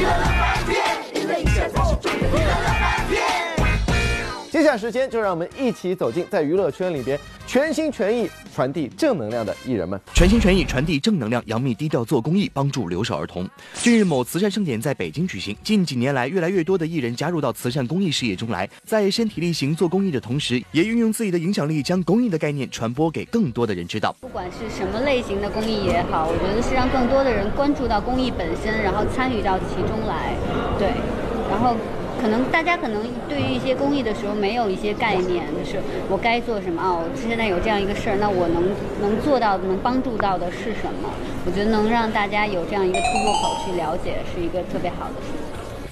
接下时间就让我们一起走进在娱乐圈里边全心全意传递正能量的艺人们。全心全意传递正能量，杨幂低调做公益，帮助留守儿童。近日，某慈善盛典在北京举行。近几年来，越来越多的艺人加入到慈善公益事业中来，在身体力行做公益的同时，也运用自己的影响力，将公益的概念传播给更多的人知道。不管是什么类型的公益也好，我觉得是让更多的人关注到公益本身，然后参与到其中来。对，然后。可能大家可能对于一些公益的时候没有一些概念，就是我该做什么啊？我。现在有这样一个事儿，那我能能做到、能帮助到的是什么？我觉得能让大家有这样一个突破口去了解，是一个特别好的事情。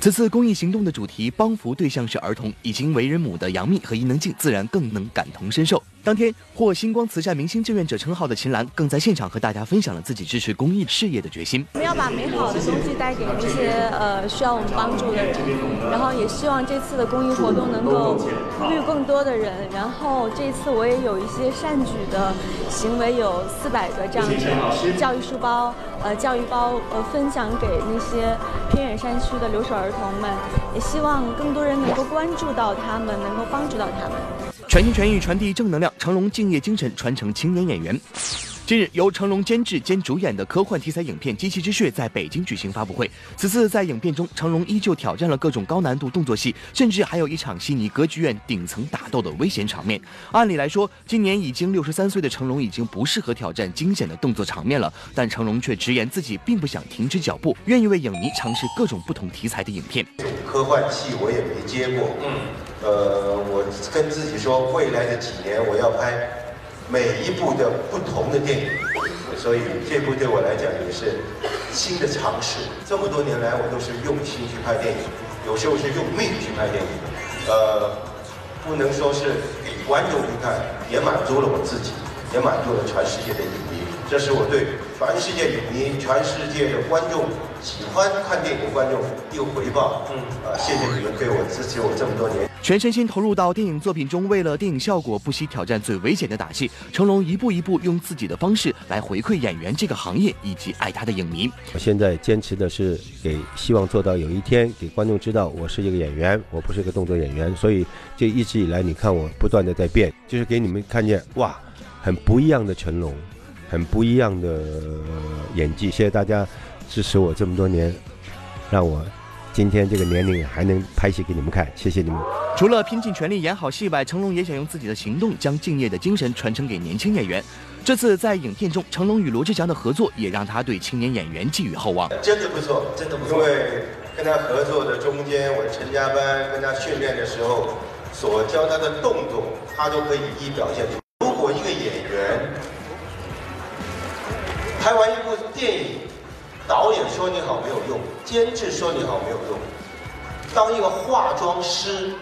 此次公益行动的主题帮扶对象是儿童，已经为人母的杨幂和伊能静自然更能感同身受。当天获星光慈善明星志愿者称号的秦岚，更在现场和大家分享了自己支持公益事业的决心。我们要把美好的东西带给那些呃需要我们帮助的人，然后也希望这次的公益活动能够呼吁更多的人。然后这次我也有一些善举的行为，有四百个这样的教育书包、呃教育包，呃分享给那些偏远山区的留守儿童们。也希望更多人能够关注到他们，能够帮助到他们。全心全意传递正能量，成龙敬业精神传承青年演员。近日，由成龙监制兼主演的科幻题材影片《机器之血》在北京举行发布会。此次在影片中，成龙依旧挑战了各种高难度动作戏，甚至还有一场悉尼歌剧院顶层打斗的危险场面。按理来说，今年已经六十三岁的成龙已经不适合挑战惊险的动作场面了，但成龙却直言自己并不想停止脚步，愿意为影迷尝试各种不同题材的影片。科幻戏我也没接过，嗯。呃，我跟自己说，未来的几年我要拍每一部的不同的电影，所以这部对我来讲也是新的尝试。这么多年来，我都是用心去拍电影，有时候是用命去拍电影。呃，不能说是给观众去看，也满足了我自己，也满足了全世界的影迷。这是我对全世界影迷、全世界的观众喜欢看电影的观众一个回报。嗯，啊，谢谢你们对我支持我这么多年。全身心投入到电影作品中，为了电影效果不惜挑战最危险的打戏。成龙一步一步用自己的方式来回馈演员这个行业以及爱他的影迷。我现在坚持的是给希望做到有一天给观众知道我是一个演员，我不是一个动作演员。所以这一直以来，你看我不断的在变，就是给你们看见哇，很不一样的成龙，很不一样的演技。谢谢大家支持我这么多年，让我。今天这个年龄还能拍戏给你们看，谢谢你们。除了拼尽全力演好戏外，成龙也想用自己的行动将敬业的精神传承给年轻演员。这次在影片中，成龙与罗志祥的合作也让他对青年演员寄予厚望。真的不错，真的不错。因为跟他合作的中间，我陈家班跟他训练的时候，所教他的动作，他都可以一一表现出。拍完一部电影，导演说你好没有用，监制说你好没有用，当一个化妆师，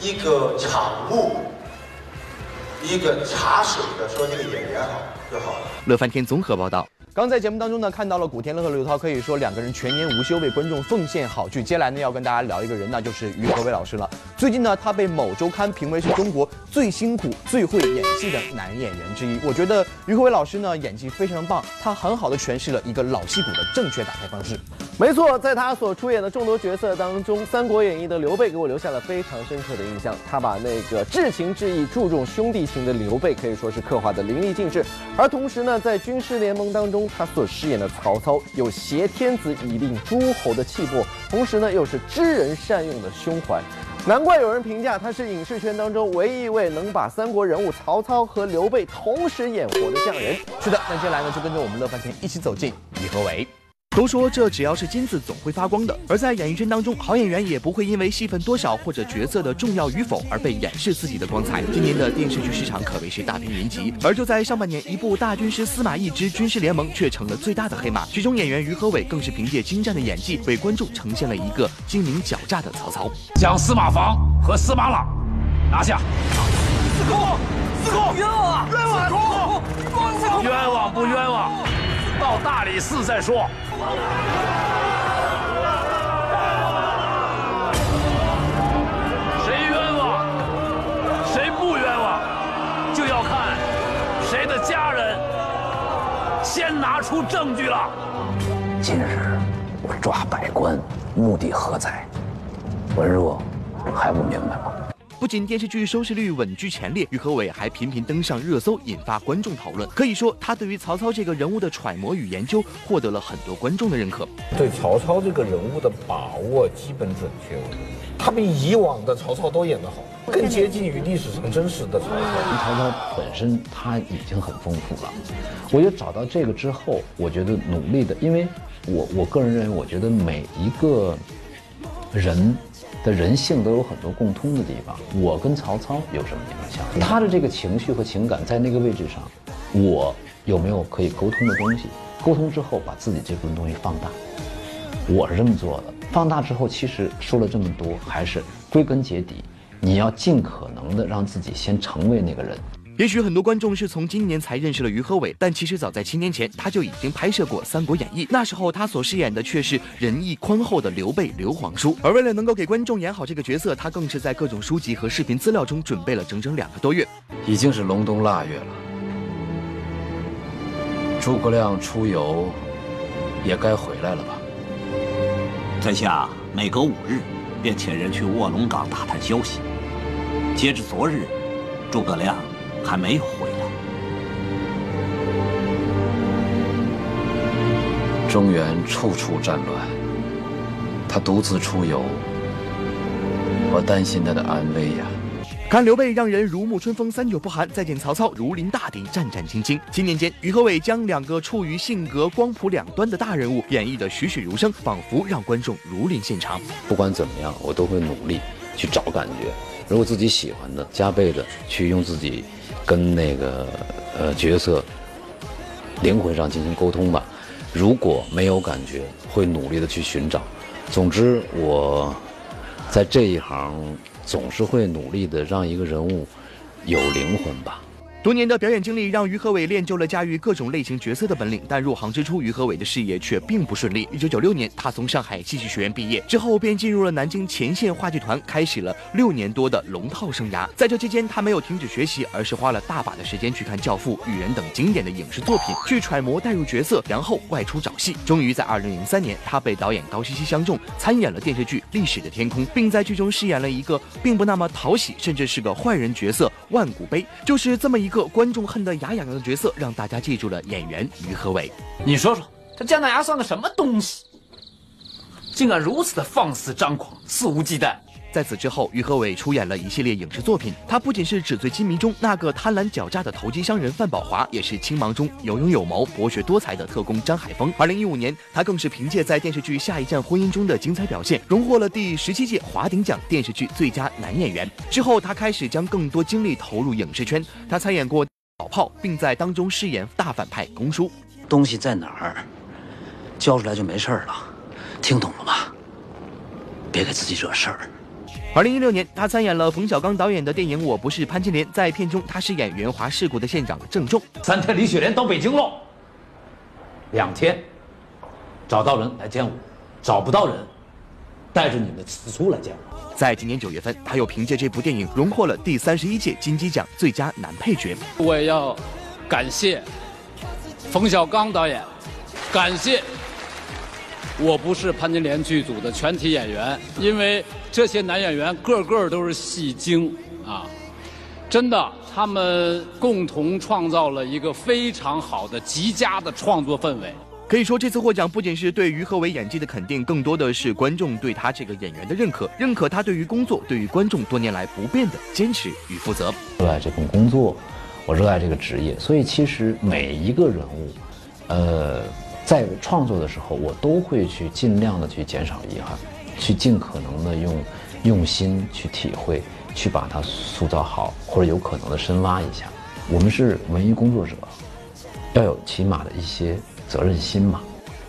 一个场务，一个茶水的说这个演员好就好了。乐翻天综合报道。刚在节目当中呢，看到了古天乐和刘涛，可以说两个人全年无休为观众奉献好剧。接下来呢，要跟大家聊一个人，那就是于和伟老师了。最近呢，他被某周刊评为是中国最辛苦、最会演戏的男演员之一。我觉得于和伟老师呢，演技非常棒，他很好的诠释了一个老戏骨的正确打开方式。没错，在他所出演的众多角色当中，《三国演义》的刘备给我留下了非常深刻的印象。他把那个至情至义、注重兄弟情的刘备可以说是刻画的淋漓尽致。而同时呢，在军师联盟当中，他所饰演的曹操有挟天子以令诸侯的气魄，同时呢又是知人善用的胸怀，难怪有人评价他是影视圈当中唯一一位能把三国人物曹操和刘备同时演活的匠人。是的，那接下来呢就跟着我们乐翻天一起走进李和为。都说这只要是金子总会发光的，而在演艺圈当中，好演员也不会因为戏份多少或者角色的重要与否而被掩饰自己的光彩。今年的电视剧市场可谓是大片云集，而就在上半年，一部大军师司马懿之军师联盟却成了最大的黑马。剧中演员于和伟更是凭借精湛的演技，为观众呈现了一个精明狡诈的曹操。将司马防和司马朗拿下。司空，司空，冤枉啊！冤枉！司空冤枉不冤枉？到大理寺再说。谁冤枉，谁不冤枉，就要看谁的家人先拿出证据了。今日我抓百官，目的何在？文若还不明白吗？不仅电视剧收视率稳居前列，于和伟还频频登上热搜，引发观众讨论。可以说，他对于曹操这个人物的揣摩与研究，获得了很多观众的认可。对曹操这个人物的把握基本准确，他比以往的曹操都演得好，更接近于历史上真实的曹操。曹操本身他已经很丰富了，我觉得找到这个之后，我觉得努力的，因为我我个人认为，我觉得每一个人。人性都有很多共通的地方，我跟曹操有什么地方像？他的这个情绪和情感在那个位置上，我有没有可以沟通的东西？沟通之后把自己这部分东西放大，我是这么做的。放大之后，其实说了这么多，还是归根结底，你要尽可能的让自己先成为那个人。也许很多观众是从今年才认识了于和伟，但其实早在七年前他就已经拍摄过《三国演义》，那时候他所饰演的却是仁义宽厚的刘备刘皇叔。而为了能够给观众演好这个角色，他更是在各种书籍和视频资料中准备了整整两个多月。已经是隆冬腊月了，诸葛亮出游也该回来了吧？在下每隔五日便遣人去卧龙岗打探消息，截至昨日，诸葛亮。还没有回来。中原处处战乱，他独自出游，我担心他的安危呀。看刘备让人如沐春风三九不寒，再见曹操如临大敌战战兢兢。七年间，于和伟将两个处于性格光谱两端的大人物演绎得栩栩如生，仿佛让观众如临现场。不管怎么样，我都会努力去找感觉。如果自己喜欢的，加倍的去用自己。跟那个呃角色灵魂上进行沟通吧，如果没有感觉，会努力的去寻找。总之，我在这一行总是会努力的让一个人物有灵魂吧。多年的表演经历让于和伟练就了驾驭各种类型角色的本领，但入行之初，于和伟的事业却并不顺利。一九九六年，他从上海戏剧学院毕业之后，便进入了南京前线话剧团，开始了六年多的龙套生涯。在这期间，他没有停止学习，而是花了大把的时间去看《教父》《雨人》等经典的影视作品，去揣摩、带入角色，然后外出找戏。终于在二零零三年，他被导演高希希相中，参演了电视剧《历史的天空》，并在剧中饰演了一个并不那么讨喜，甚至是个坏人角色万古碑。就是这么一。个个观众恨得牙痒痒的角色，让大家记住了演员于和伟。你说说，这姜大牙算个什么东西？竟敢如此的放肆张狂、肆无忌惮！在此之后，于和伟出演了一系列影视作品。他不仅是《纸醉金迷》中那个贪婪狡诈的投机商人范宝华，也是《青芒》中有勇有谋、博学多才的特工张海峰。二零一五年，他更是凭借在电视剧《下一站婚姻》中的精彩表现，荣获了第十七届华鼎奖电视剧最佳男演员。之后，他开始将更多精力投入影视圈。他参演过《老炮》，并在当中饰演大反派公叔。东西在哪儿？交出来就没事了，听懂了吗？别给自己惹事儿。二零一六年，他参演了冯小刚导演的电影《我不是潘金莲》，在片中他饰演圆滑世故的县长郑重。三天，李雪莲到北京喽。两天，找到人来见我，找不到人。带着你们的辞书来见我。在今年九月份，他又凭借这部电影荣获了第三十一届金鸡奖最佳男配角。我也要感谢冯小刚导演，感谢我不是潘金莲剧组的全体演员，因为这些男演员个个都是戏精啊，真的，他们共同创造了一个非常好的、极佳的创作氛围。可以说，这次获奖不仅是对于和伟演技的肯定，更多的是观众对他这个演员的认可，认可他对于工作、对于观众多年来不变的坚持与负责。热爱这份工作，我热爱这个职业，所以其实每一个人物，呃，在创作的时候，我都会去尽量的去减少遗憾，去尽可能的用用心去体会，去把它塑造好，或者有可能的深挖一下。我们是文艺工作者，要有起码的一些。责任心嘛，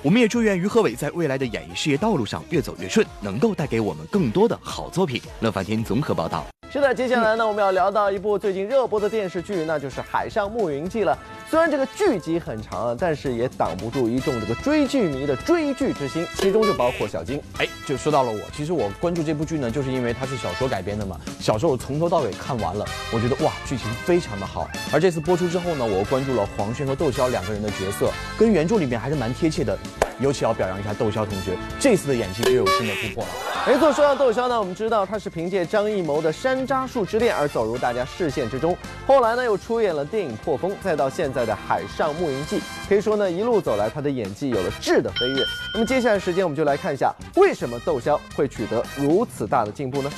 我们也祝愿于和伟在未来的演艺事业道路上越走越顺，能够带给我们更多的好作品。乐凡天综合报道。是的，接下来呢，我们要聊到一部最近热播的电视剧，那就是《海上牧云记》了。虽然这个剧集很长啊，但是也挡不住一众这个追剧迷的追剧之心，其中就包括小金。哎，就说到了我，其实我关注这部剧呢，就是因为它是小说改编的嘛。小说我从头到尾看完了，我觉得哇，剧情非常的好。而这次播出之后呢，我关注了黄轩和窦骁两个人的角色，跟原著里面还是蛮贴切的。尤其要表扬一下窦骁同学，这次的演技又有新的突破了。没错，说到窦骁呢，我们知道他是凭借张艺谋的《山楂树之恋》而走入大家视线之中，后来呢又出演了电影《破风》，再到现在的《海上牧云记》，可以说呢一路走来，他的演技有了质的飞跃。那么接下来时间我们就来看一下，为什么窦骁会取得如此大的进步呢？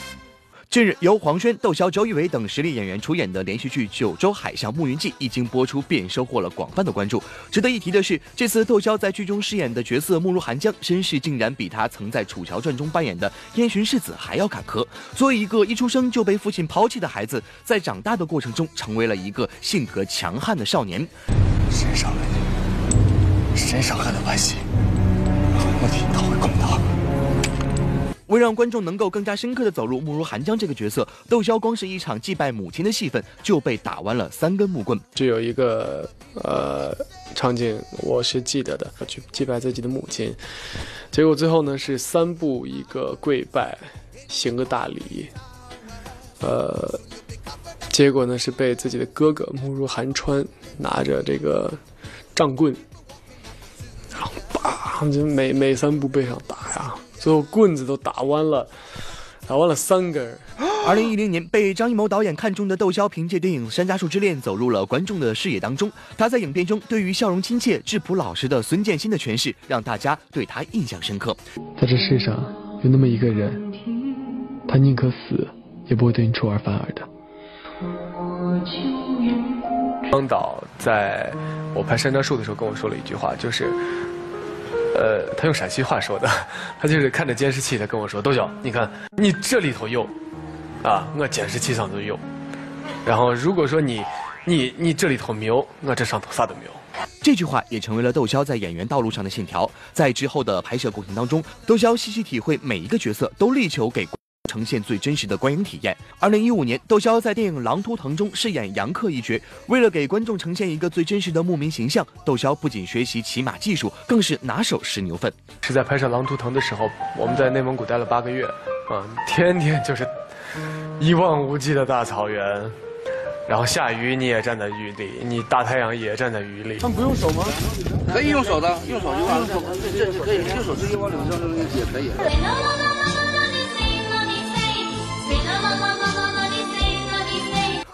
近日，由黄轩、窦骁、周一围等实力演员出演的连续剧《九州海上牧云记》一经播出，便收获了广泛的关注。值得一提的是，这次窦骁在剧中饰演的角色慕如寒江，身世竟然比他曾在《楚乔传》中扮演的燕洵世子还要坎坷。作为一个一出生就被父亲抛弃的孩子，在长大的过程中，成为了一个性格强悍的少年。谁伤了你？谁伤害了万喜？我替他会公道。为让观众能够更加深刻地走入慕如寒江这个角色，窦骁光是一场祭拜母亲的戏份就被打弯了三根木棍。只有一个呃场景我是记得的，去祭拜自己的母亲，结果最后呢是三步一个跪拜，行个大礼，呃，结果呢是被自己的哥哥慕如寒川拿着这个杖棍，然后叭就每每三步背上打呀。最后棍子都打弯了，打弯了三根。二零一零年被张艺谋导演看中的窦骁，凭借电影《山楂树之恋》走入了观众的视野当中。他在影片中对于笑容亲切、质朴老实的孙建新的诠释，让大家对他印象深刻。在这世上有那么一个人，他宁可死，也不会对你出尔反尔的。张导在我拍《山楂树》的时候跟我说了一句话，就是。呃，他用陕西话说的，他就是看着监视器，他跟我说：“窦骁，你看你这里头有，啊，我监视器上都有。然后如果说你，你你这里头没有，我这上头啥都没有。”这句话也成为了窦骁在演员道路上的信条。在之后的拍摄过程当中，窦骁细细体会每一个角色，都力求给。呈现最真实的观影体验。二零一五年，窦骁在电影《狼图腾》中饰演杨克一角。为了给观众呈现一个最真实的牧民形象，窦骁不仅学习骑马技术，更是拿手拾牛粪。是在拍摄《狼图腾》的时候，我们在内蒙古待了八个月，啊，天天就是一望无际的大草原，然后下雨你也站在雨里，你大太阳也站在雨里。他们不用手吗？可以用手的，用手就完了。这这可以，用手直接往里扔扔也可以。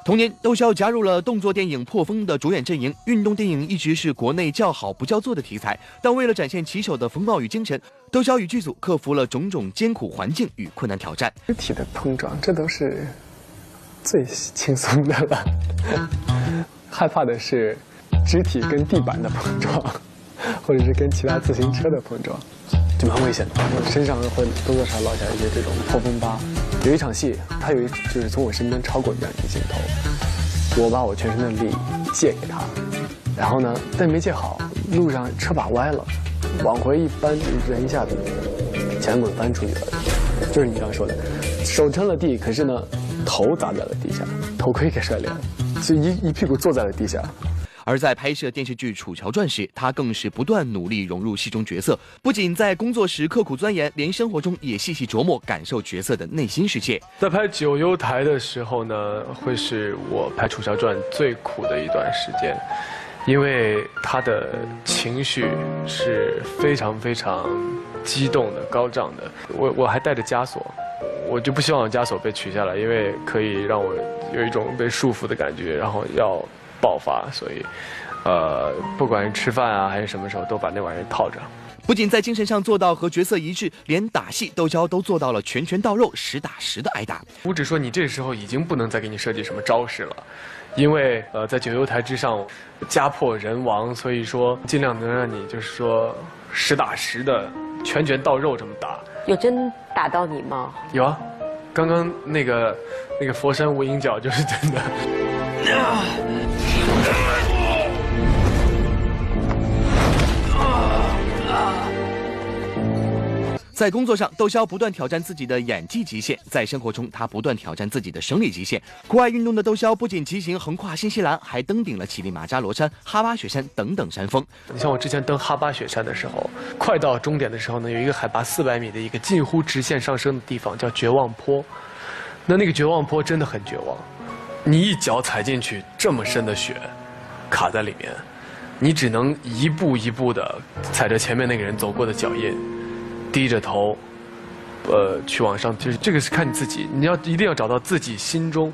同年，窦骁加入了动作电影《破风》的主演阵营。运动电影一直是国内叫好不叫座的题材，但为了展现骑手的风貌与精神，窦骁与剧组克服了种种艰苦环境与困难挑战。肢体的碰撞，这都是最轻松的了。害怕的是肢体跟地板的碰撞，或者是跟其他自行车的碰撞。就蛮危险的，我身上会多多少少落下一些这种破风疤。有一场戏，他有一就是从我身边超过这样一个镜头，我把我全身的力借给他，然后呢，但没借好，路上车把歪了，往回一翻，人一下子前滚翻出去了，就是你刚说的，手撑了地，可是呢，头砸在了地下，头盔给摔裂了，就一一屁股坐在了地下。而在拍摄电视剧《楚乔传》时，他更是不断努力融入戏中角色，不仅在工作时刻苦钻研，连生活中也细细琢磨，感受角色的内心世界。在拍《九幽台》的时候呢，会是我拍《楚乔传》最苦的一段时间，因为他的情绪是非常非常激动的、高涨的。我我还带着枷锁，我就不希望枷锁被取下来，因为可以让我有一种被束缚的感觉，然后要。爆发，所以，呃，不管是吃饭啊还是什么时候，都把那玩意儿套着。不仅在精神上做到和角色一致，连打戏窦骁都做到了拳拳到肉、实打实的挨打。我只说你这时候已经不能再给你设计什么招式了，因为呃，在九幽台之上，家破人亡，所以说尽量能让你就是说实打实的拳拳到肉这么打。有真打到你吗？有啊，刚刚那个那个佛山无影脚就是真的。在工作上，窦骁不断挑战自己的演技极限；在生活中，他不断挑战自己的生理极限。酷爱运动的窦骁不仅骑行横跨新西兰，还登顶了乞力马扎罗山、哈巴雪山等等山峰。你像我之前登哈巴雪山的时候，快到终点的时候呢，有一个海拔四百米的一个近乎直线上升的地方，叫绝望坡。那那个绝望坡真的很绝望，你一脚踩进去，这么深的雪卡在里面。你只能一步一步的踩着前面那个人走过的脚印，低着头，呃，去往上。就是这个是看你自己，你要一定要找到自己心中，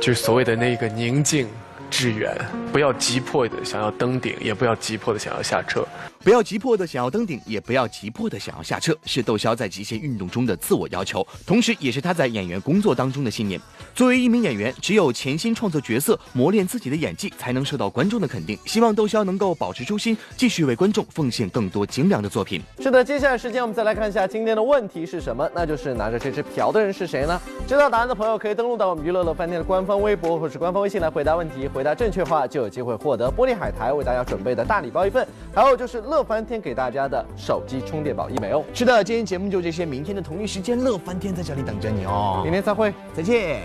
就是所谓的那个宁静致远，不要急迫的想要登顶，也不要急迫的想要下车。不要急迫的想要登顶，也不要急迫的想要下车，是窦骁在极限运动中的自我要求，同时也是他在演员工作当中的信念。作为一名演员，只有潜心创作角色，磨练自己的演技，才能受到观众的肯定。希望窦骁能够保持初心，继续为观众奉献更多精良的作品。是的，接下来时间我们再来看一下今天的问题是什么？那就是拿着这只瓢的人是谁呢？知道答案的朋友可以登录到我们娱乐乐饭店的官方微博或是官方微信来回答问题，回答正确话就有机会获得玻璃海苔为大家准备的大礼包一份，还有就是乐乐翻天给大家的手机充电宝一枚哦。是的，今天节目就这些，明天的同一时间乐翻天在这里等着你哦。明天再会，再见。